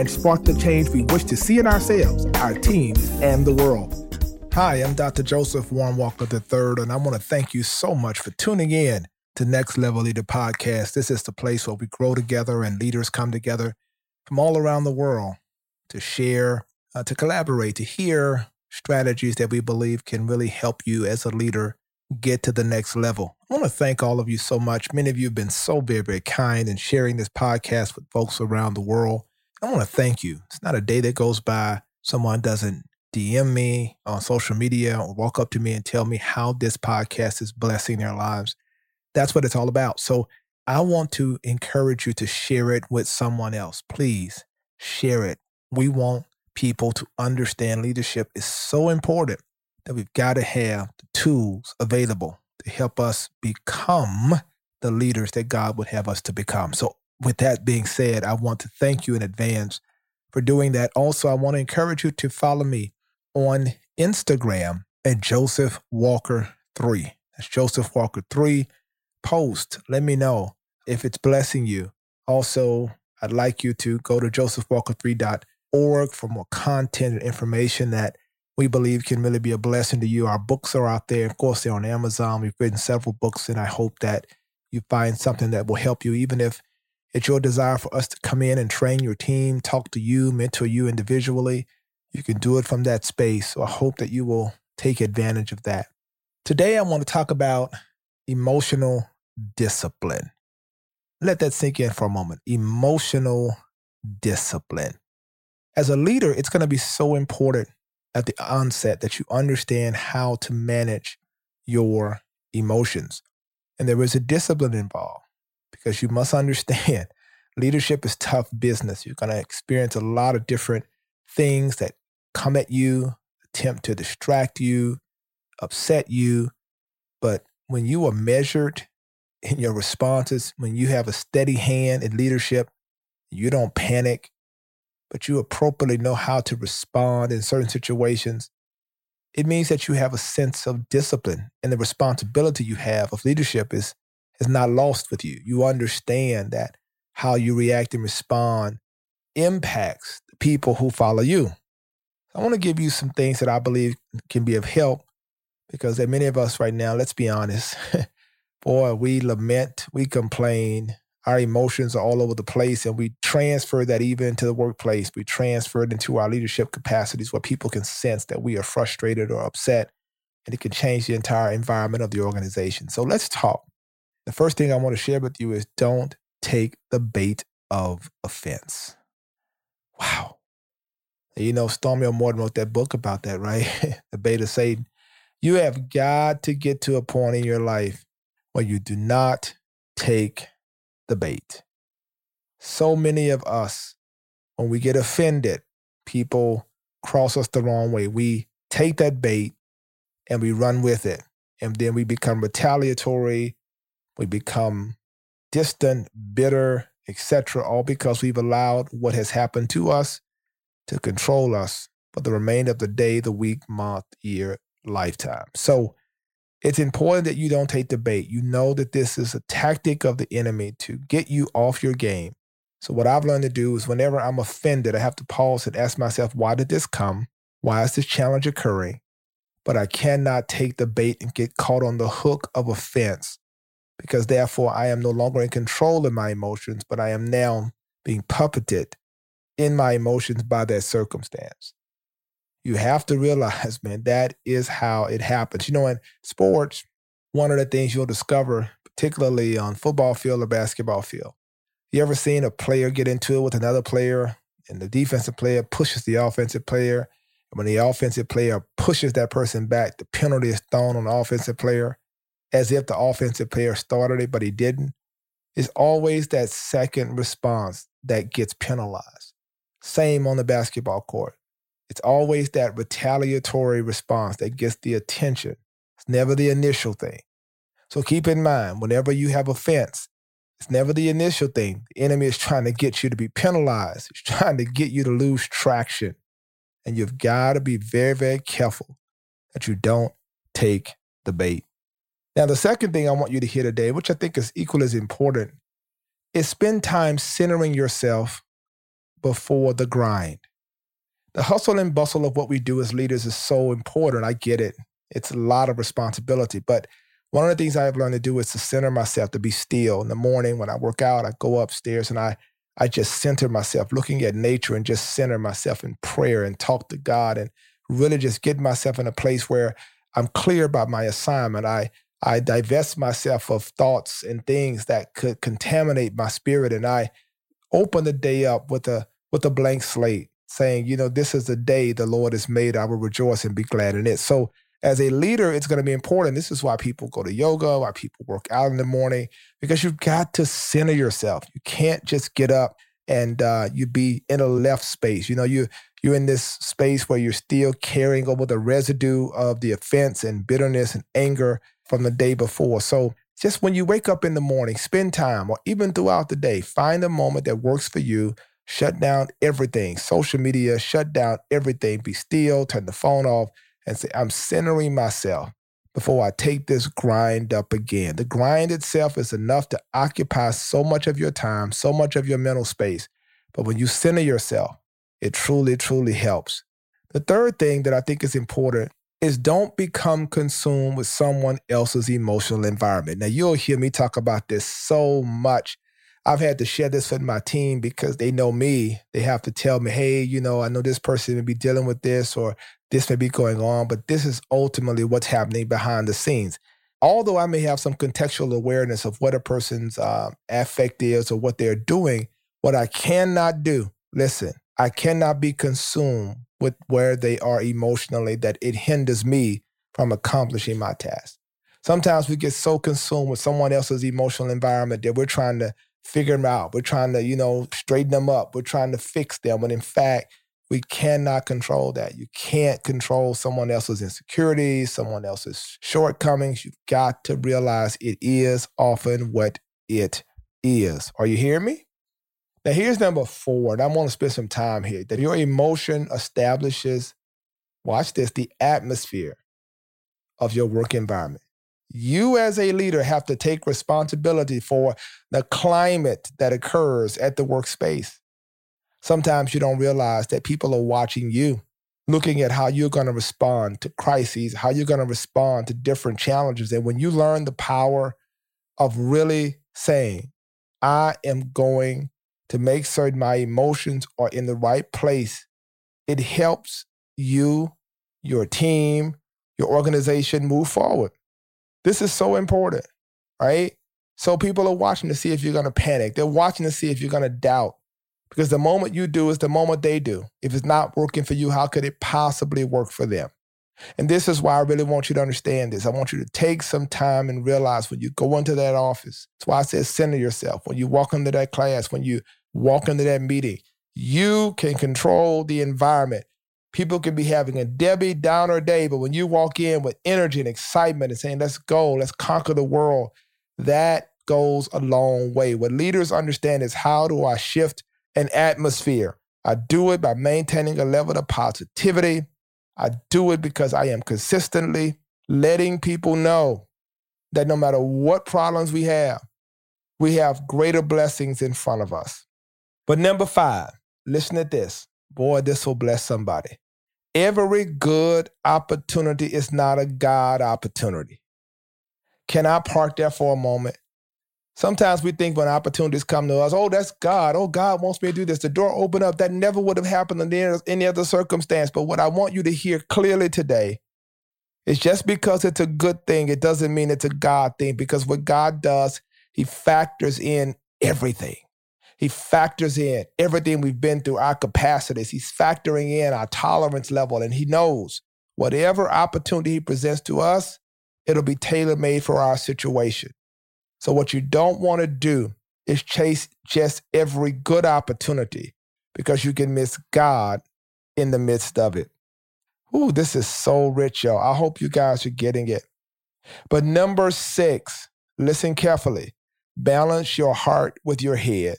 and spark the change we wish to see in ourselves, our teams, and the world. Hi, I'm Dr. Joseph Warren Walker III, and I want to thank you so much for tuning in to Next Level Leader Podcast. This is the place where we grow together and leaders come together from all around the world to share, uh, to collaborate, to hear strategies that we believe can really help you as a leader get to the next level. I want to thank all of you so much. Many of you have been so very, very kind in sharing this podcast with folks around the world. I want to thank you. It's not a day that goes by someone doesn't DM me on social media or walk up to me and tell me how this podcast is blessing their lives. That's what it's all about. So I want to encourage you to share it with someone else. Please share it. We want people to understand leadership is so important that we've got to have the tools available to help us become the leaders that God would have us to become. So, with that being said, I want to thank you in advance for doing that. Also, I want to encourage you to follow me on Instagram at Joseph Walker 3. That's Joseph Walker 3. Post, let me know if it's blessing you. Also, I'd like you to go to josephwalker3.org for more content and information that we believe can really be a blessing to you. Our books are out there. Of course, they're on Amazon. We've written several books, and I hope that you find something that will help you, even if it's your desire for us to come in and train your team, talk to you, mentor you individually. You can do it from that space. So I hope that you will take advantage of that. Today, I want to talk about emotional discipline. Let that sink in for a moment. Emotional discipline. As a leader, it's going to be so important at the onset that you understand how to manage your emotions. And there is a discipline involved because you must understand leadership is tough business. You're going to experience a lot of different things that come at you, attempt to distract you, upset you. But when you are measured in your responses, when you have a steady hand in leadership, you don't panic, but you appropriately know how to respond in certain situations, it means that you have a sense of discipline and the responsibility you have of leadership is, is not lost with you. You understand that how you react and respond impacts the people who follow you. I want to give you some things that I believe can be of help because are many of us right now, let's be honest, boy, we lament, we complain, our emotions are all over the place and we transfer that even to the workplace. We transfer it into our leadership capacities where people can sense that we are frustrated or upset and it can change the entire environment of the organization. So let's talk. The first thing I want to share with you is don't take the bait of offense. Wow. You know, Stormie Omartian wrote that book about that, right? the bait of Satan. You have got to get to a point in your life where you do not take the bait. So many of us, when we get offended, people cross us the wrong way. We take that bait and we run with it. And then we become retaliatory, we become distant, bitter, etc., all because we've allowed what has happened to us to control us for the remainder of the day, the week, month, year, lifetime. So it's important that you don't take the bait. You know that this is a tactic of the enemy to get you off your game. So, what I've learned to do is whenever I'm offended, I have to pause and ask myself, why did this come? Why is this challenge occurring? But I cannot take the bait and get caught on the hook of offense because therefore I am no longer in control of my emotions, but I am now being puppeted in my emotions by that circumstance you have to realize, man, that is how it happens. You know, in sports, one of the things you'll discover, particularly on football field or basketball field, you ever seen a player get into it with another player and the defensive player pushes the offensive player? And when the offensive player pushes that person back, the penalty is thrown on the offensive player as if the offensive player started it, but he didn't. It's always that second response that gets penalized. Same on the basketball court It's always that retaliatory response that gets the attention. It's never the initial thing. So keep in mind, whenever you have offense, it's never the initial thing. The enemy is trying to get you to be penalized. He's trying to get you to lose traction. And you've got to be very, very careful that you don't take the bait. Now, the second thing I want you to hear today, which I think is equally as important, is spend time centering yourself before the grind. The hustle and bustle of what we do as leaders is so important. I get it. It's a lot of responsibility. But one of the things I've learned to do is to center myself, to be still. In the morning when I work out, I go upstairs and I I just center myself, looking at nature and just center myself in prayer and talk to God and really just get myself in a place where I'm clear about my assignment. I I divest myself of thoughts and things that could contaminate my spirit and I open the day up with a with a blank slate saying, you know, this is the day the Lord has made. I will rejoice and be glad in it. So as a leader, it's going to be important. This is why people go to yoga, why people work out in the morning, because you've got to center yourself. You can't just get up and uh, you be in a left space. You know, you you're in this space where you're still carrying over the residue of the offense and bitterness and anger from the day before. So just when you wake up in the morning, spend time, or even throughout the day, find a moment that works for you shut down everything social media, shut down everything, be still, turn the phone off, and say, I'm centering myself before I take this grind up again. The grind itself is enough to occupy so much of your time, so much of your mental space. But when you center yourself, it truly, truly helps. The third thing that I think is important is don't become consumed with someone else's emotional environment. Now, you'll hear me talk about this so much I've had to share this with my team because they know me. They have to tell me, hey, you know, I know this person may be dealing with this or this may be going on, but this is ultimately what's happening behind the scenes. Although I may have some contextual awareness of what a person's uh, affect is or what they're doing, what I cannot do, listen, I cannot be consumed with where they are emotionally that it hinders me from accomplishing my task. Sometimes we get so consumed with someone else's emotional environment that we're trying to figure them out. We're trying to, you know, straighten them up. We're trying to fix them. When in fact, we cannot control that. You can't control someone else's insecurities, someone else's shortcomings. You've got to realize it is often what it is. Are you hearing me? Now, here's number four, and I want to spend some time here that your emotion establishes, watch this, the atmosphere of your work environment. You, as a leader, have to take responsibility for the climate that occurs at the workspace. Sometimes you don't realize that people are watching you, looking at how you're going to respond to crises, how you're going to respond to different challenges. And when you learn the power of really saying, I am going to make certain my emotions are in the right place, it helps you, your team, your organization move forward. This is so important, right? So people are watching to see if you're going to panic. They're watching to see if you're going to doubt. Because the moment you do is the moment they do. If it's not working for you, how could it possibly work for them? And this is why I really want you to understand this. I want you to take some time and realize when you go into that office. That's why I said center yourself. When you walk into that class, when you walk into that meeting, you can control the environment People can be having a Debbie Downer day, but when you walk in with energy and excitement and saying, let's go, let's conquer the world, that goes a long way. What leaders understand is how do I shift an atmosphere? I do it by maintaining a level of positivity. I do it because I am consistently letting people know that no matter what problems we have, we have greater blessings in front of us. But number five, listen to this. Boy, this will bless somebody. Every good opportunity is not a God opportunity. Can I park there for a moment? Sometimes we think when opportunities come to us, oh, that's God. Oh, God wants me to do this. The door opened up. That never would have happened in any other circumstance. But what I want you to hear clearly today is just because it's a good thing, it doesn't mean it's a God thing. Because what God does, He factors in everything. He factors in everything we've been through, our capacities. He's factoring in our tolerance level, and he knows whatever opportunity he presents to us, it'll be tailor made for our situation. So, what you don't want to do is chase just every good opportunity because you can miss God in the midst of it. Ooh, this is so rich, y'all. I hope you guys are getting it. But number six, listen carefully balance your heart with your head.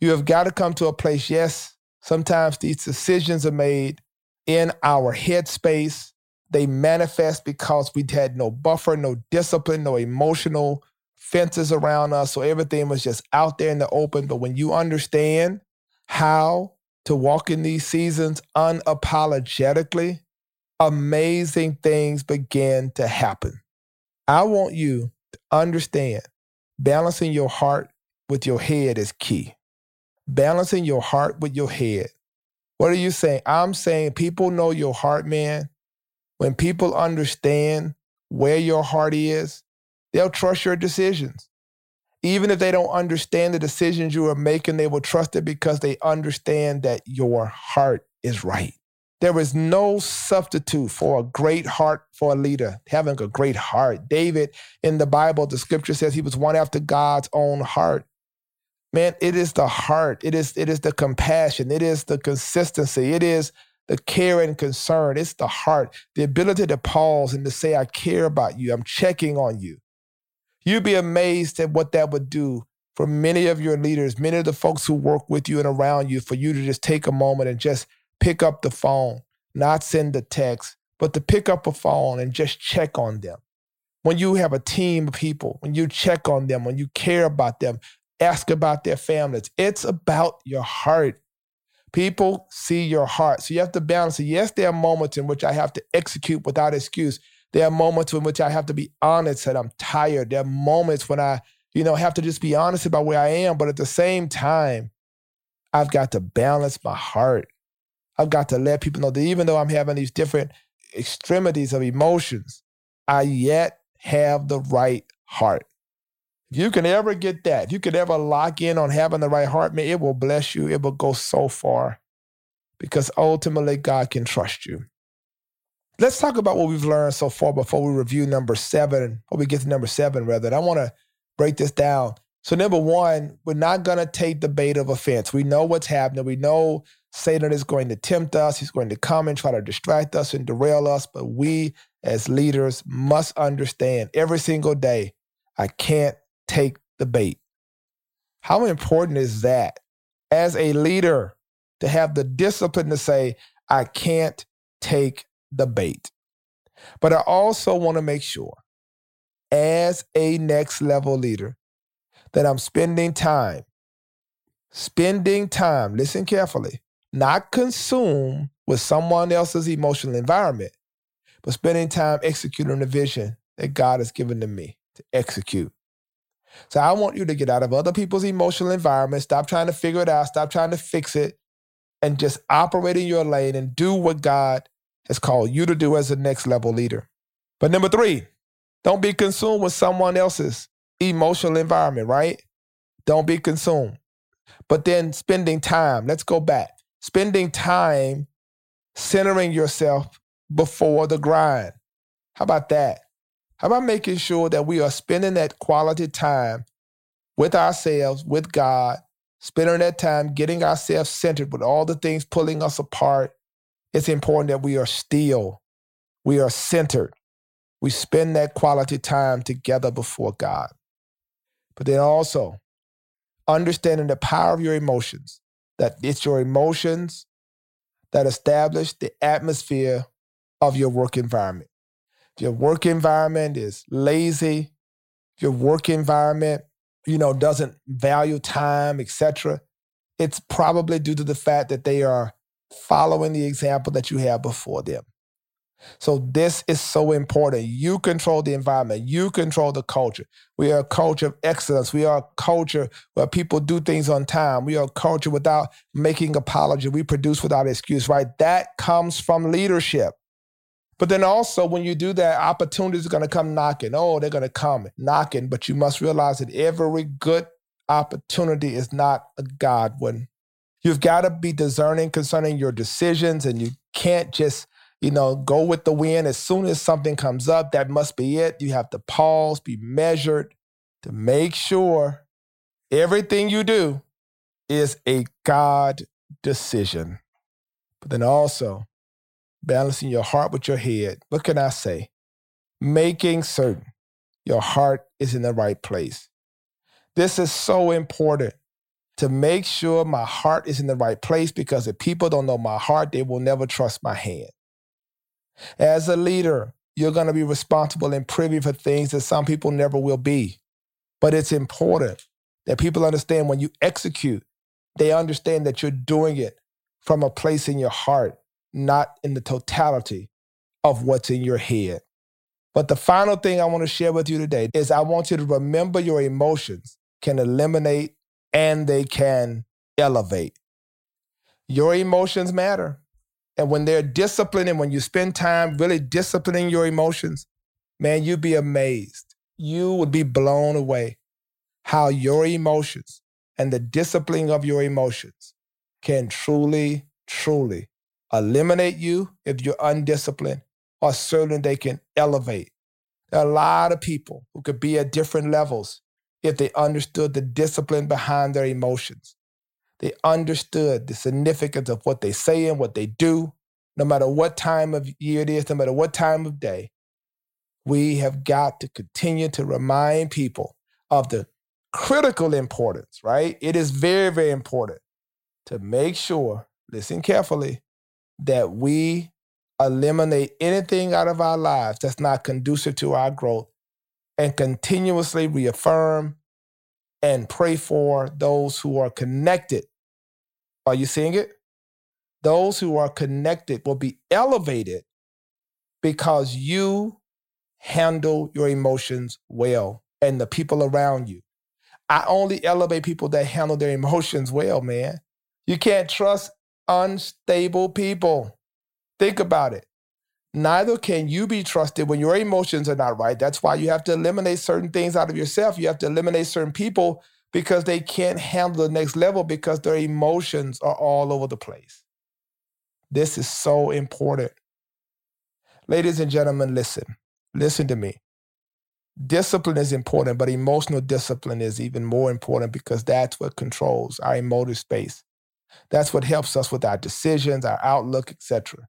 You have got to come to a place, yes, sometimes these decisions are made in our headspace. They manifest because we had no buffer, no discipline, no emotional fences around us. So everything was just out there in the open. But when you understand how to walk in these seasons unapologetically, amazing things begin to happen. I want you to understand balancing your heart with your head is key. Balancing your heart with your head. What are you saying? I'm saying people know your heart, man. When people understand where your heart is, they'll trust your decisions. Even if they don't understand the decisions you are making, they will trust it because they understand that your heart is right. There is no substitute for a great heart for a leader, having a great heart. David in the Bible, the scripture says he was one after God's own heart. Man, it is the heart, it is, it is the compassion, it is the consistency, it is the care and concern, it's the heart, the ability to pause and to say, I care about you, I'm checking on you. You'd be amazed at what that would do for many of your leaders, many of the folks who work with you and around you, for you to just take a moment and just pick up the phone, not send a text, but to pick up a phone and just check on them. When you have a team of people, when you check on them, when you care about them, ask about their families, it's about your heart. People see your heart. So you have to balance it. Yes, there are moments in which I have to execute without excuse. There are moments in which I have to be honest that I'm tired. There are moments when I, you know, have to just be honest about where I am. But at the same time, I've got to balance my heart. I've got to let people know that even though I'm having these different extremities of emotions, I yet have the right heart. You can ever get that, if you can ever lock in on having the right heart, man, it will bless you. It will go so far because ultimately God can trust you. Let's talk about what we've learned so far before we review number seven, or we get to number seven, rather. I want to break this down. So, number one, we're not going to take the bait of offense. We know what's happening. We know Satan is going to tempt us. He's going to come and try to distract us and derail us. But we, as leaders, must understand every single day I can't take the bait. How important is that as a leader to have the discipline to say, I can't take the bait. But I also want to make sure, as a next level leader, that I'm spending time, spending time, listen carefully, not consume with someone else's emotional environment, but spending time executing the vision that God has given to me to execute. So I want you to get out of other people's emotional environment, stop trying to figure it out, stop trying to fix it, and just operate in your lane and do what God has called you to do as a next level leader. But number three, don't be consumed with someone else's emotional environment, right? Don't be consumed. But then spending time, let's go back. Spending time centering yourself before the grind. How about that? How about making sure that we are spending that quality time with ourselves, with God, spending that time getting ourselves centered with all the things pulling us apart it's important that we are still, we are centered. We spend that quality time together before God. But then also, understanding the power of your emotions, that it's your emotions that establish the atmosphere of your work environment. Your work environment is lazy, your work environment, you know, doesn't value time, etc., it's probably due to the fact that they are following the example that you have before them. So this is so important. You control the environment. You control the culture. We are a culture of excellence. We are a culture where people do things on time. We are a culture without making apology. We produce without excuse, right? That comes from leadership. But then also when you do that, opportunities are going to come knocking. Oh, they're going to come knocking. But you must realize that every good opportunity is not a God one. You've got to be discerning concerning your decisions, and you can't just, you know, go with the wind. As soon as something comes up, that must be it. You have to pause, be measured to make sure everything you do is a God decision. but then also balancing your heart with your head. What can I say? Making certain your heart is in the right place. This is so important to make sure my heart is in the right place because if people don't know my heart, they will never trust my hand. As a leader, you're going to be responsible and privy for things that some people never will be. But it's important that people understand when you execute, they understand that you're doing it from a place in your heart, not in the totality of what's in your head. But the final thing I want to share with you today is I want you to remember your emotions can eliminate and they can elevate. Your emotions matter. And when they're disciplined and when you spend time really disciplining your emotions, man, you'd be amazed. You would be blown away how your emotions and the disciplining of your emotions can truly, truly eliminate you if you're undisciplined, or certainly they can elevate. There are a lot of people who could be at different levels if they understood the discipline behind their emotions. They understood the significance of what they say and what they do, no matter what time of year it is, no matter what time of day. We have got to continue to remind people of the critical importance, right? It is very, very important to make sure, listen carefully, that we eliminate anything out of our lives that's not conducive to our growth and continuously reaffirm and pray for those who are connected. Are you seeing it? Those who are connected will be elevated because you handle your emotions well and the people around you. I only elevate people that handle their emotions well, man. You can't trust unstable people. Think about it. Neither can you be trusted when your emotions are not right. That's why you have to eliminate certain things out of yourself. You have to eliminate certain people because they can't handle the next level because their emotions are all over the place. This is so important. Ladies and gentlemen, listen. Listen to me. Discipline is important, but emotional discipline is even more important because that's what controls our emotive space. That's what helps us with our decisions, our outlook, etc.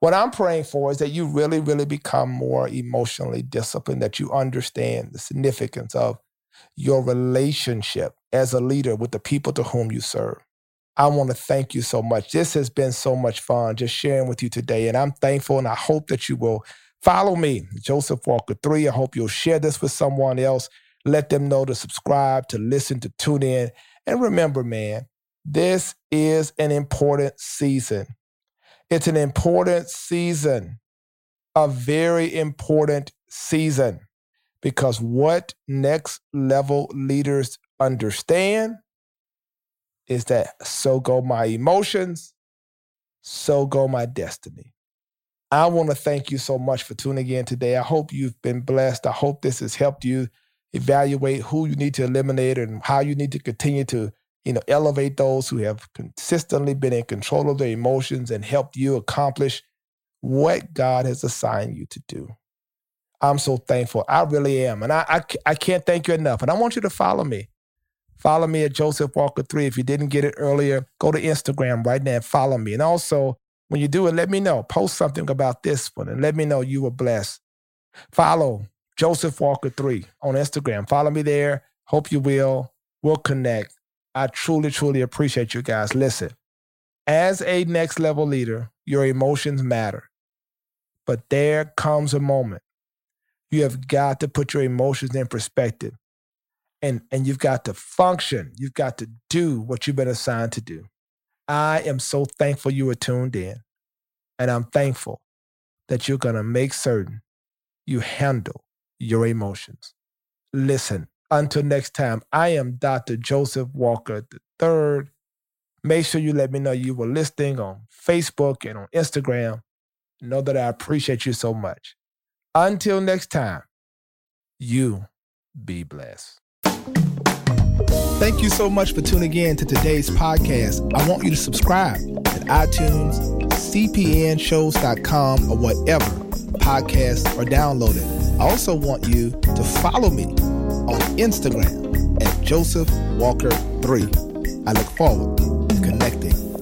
What I'm praying for is that you really, really become more emotionally disciplined, that you understand the significance of your relationship as a leader with the people to whom you serve. I want to thank you so much. This has been so much fun just sharing with you today. And I'm thankful and I hope that you will follow me, Joseph Walker 3. I hope you'll share this with someone else. Let them know to subscribe, to listen, to tune in. And remember, man, this is an important season. It's an important season, a very important season, because what next level leaders understand is that so go my emotions, so go my destiny. I want to thank you so much for tuning in today. I hope you've been blessed. I hope this has helped you evaluate who you need to eliminate and how you need to continue to you know, elevate those who have consistently been in control of their emotions and helped you accomplish what God has assigned you to do. I'm so thankful. I really am. And I, I, I can't thank you enough. And I want you to follow me. Follow me at Joseph Walker 3. If you didn't get it earlier, go to Instagram right now and follow me. And also, when you do it, let me know. Post something about this one and let me know you were blessed. Follow Joseph Walker 3 on Instagram. Follow me there. Hope you will. We'll connect. I truly, truly appreciate you guys. Listen, as a next level leader, your emotions matter. But there comes a moment you have got to put your emotions in perspective and, and you've got to function. You've got to do what you've been assigned to do. I am so thankful you were tuned in. And I'm thankful that you're going to make certain you handle your emotions. Listen, until next time, I am Dr. Joseph Walker III. Make sure you let me know you were listening on Facebook and on Instagram. Know that I appreciate you so much. Until next time, you be blessed. Thank you so much for tuning in to today's podcast. I want you to subscribe at iTunes, cpnshows.com, or whatever podcasts are downloaded. I also want you to follow me on Instagram at Joseph Walker 3. I look forward to connecting